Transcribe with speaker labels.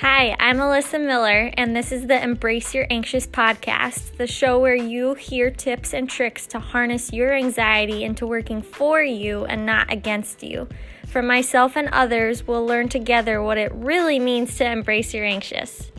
Speaker 1: Hi, I'm Alyssa Miller, and this is the Embrace Your Anxious podcast, the show where you hear tips and tricks to harness your anxiety into working for you and not against you. For myself and others, we'll learn together what it really means to embrace your anxious.